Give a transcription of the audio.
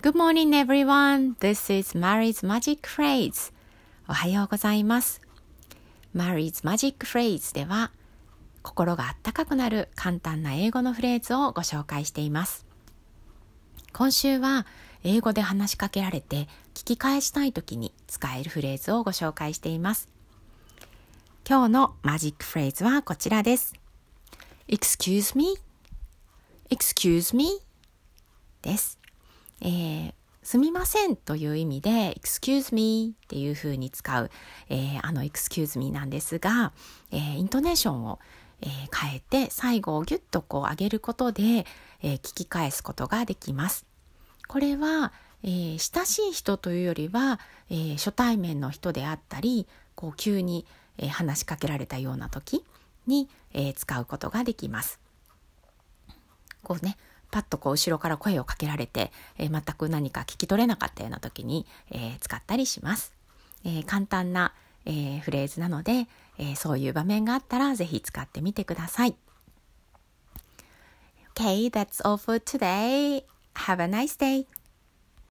Good morning, everyone. This is Mary's Magic Phrase. おはようございます。Mary's Magic Phrase では、心があったかくなる簡単な英語のフレーズをご紹介しています。今週は、英語で話しかけられて聞き返したい時に使えるフレーズをご紹介しています。今日のマジックフレーズはこちらです。Excuse me? Excuse me? です。えーすみませんという意味で excuse me っていう風に使う、えーあの excuse me なんですが、えーイントネーションを、えー変えて最後をギュッとこう上げることで、えー聞き返すことができます。これは、えー親しい人というよりは、えー初対面の人であったりこう急に、えー話しかけられたような時に、えー使うことができます。こうねパッとこう後ろから声をかけられて、えー全く何か聞き取れなかったような時に、えー使ったりします。えー簡単な、えーフレーズなので、えーそういう場面があったらぜひ使ってみてください。Okay, that's all for today. Have a nice day.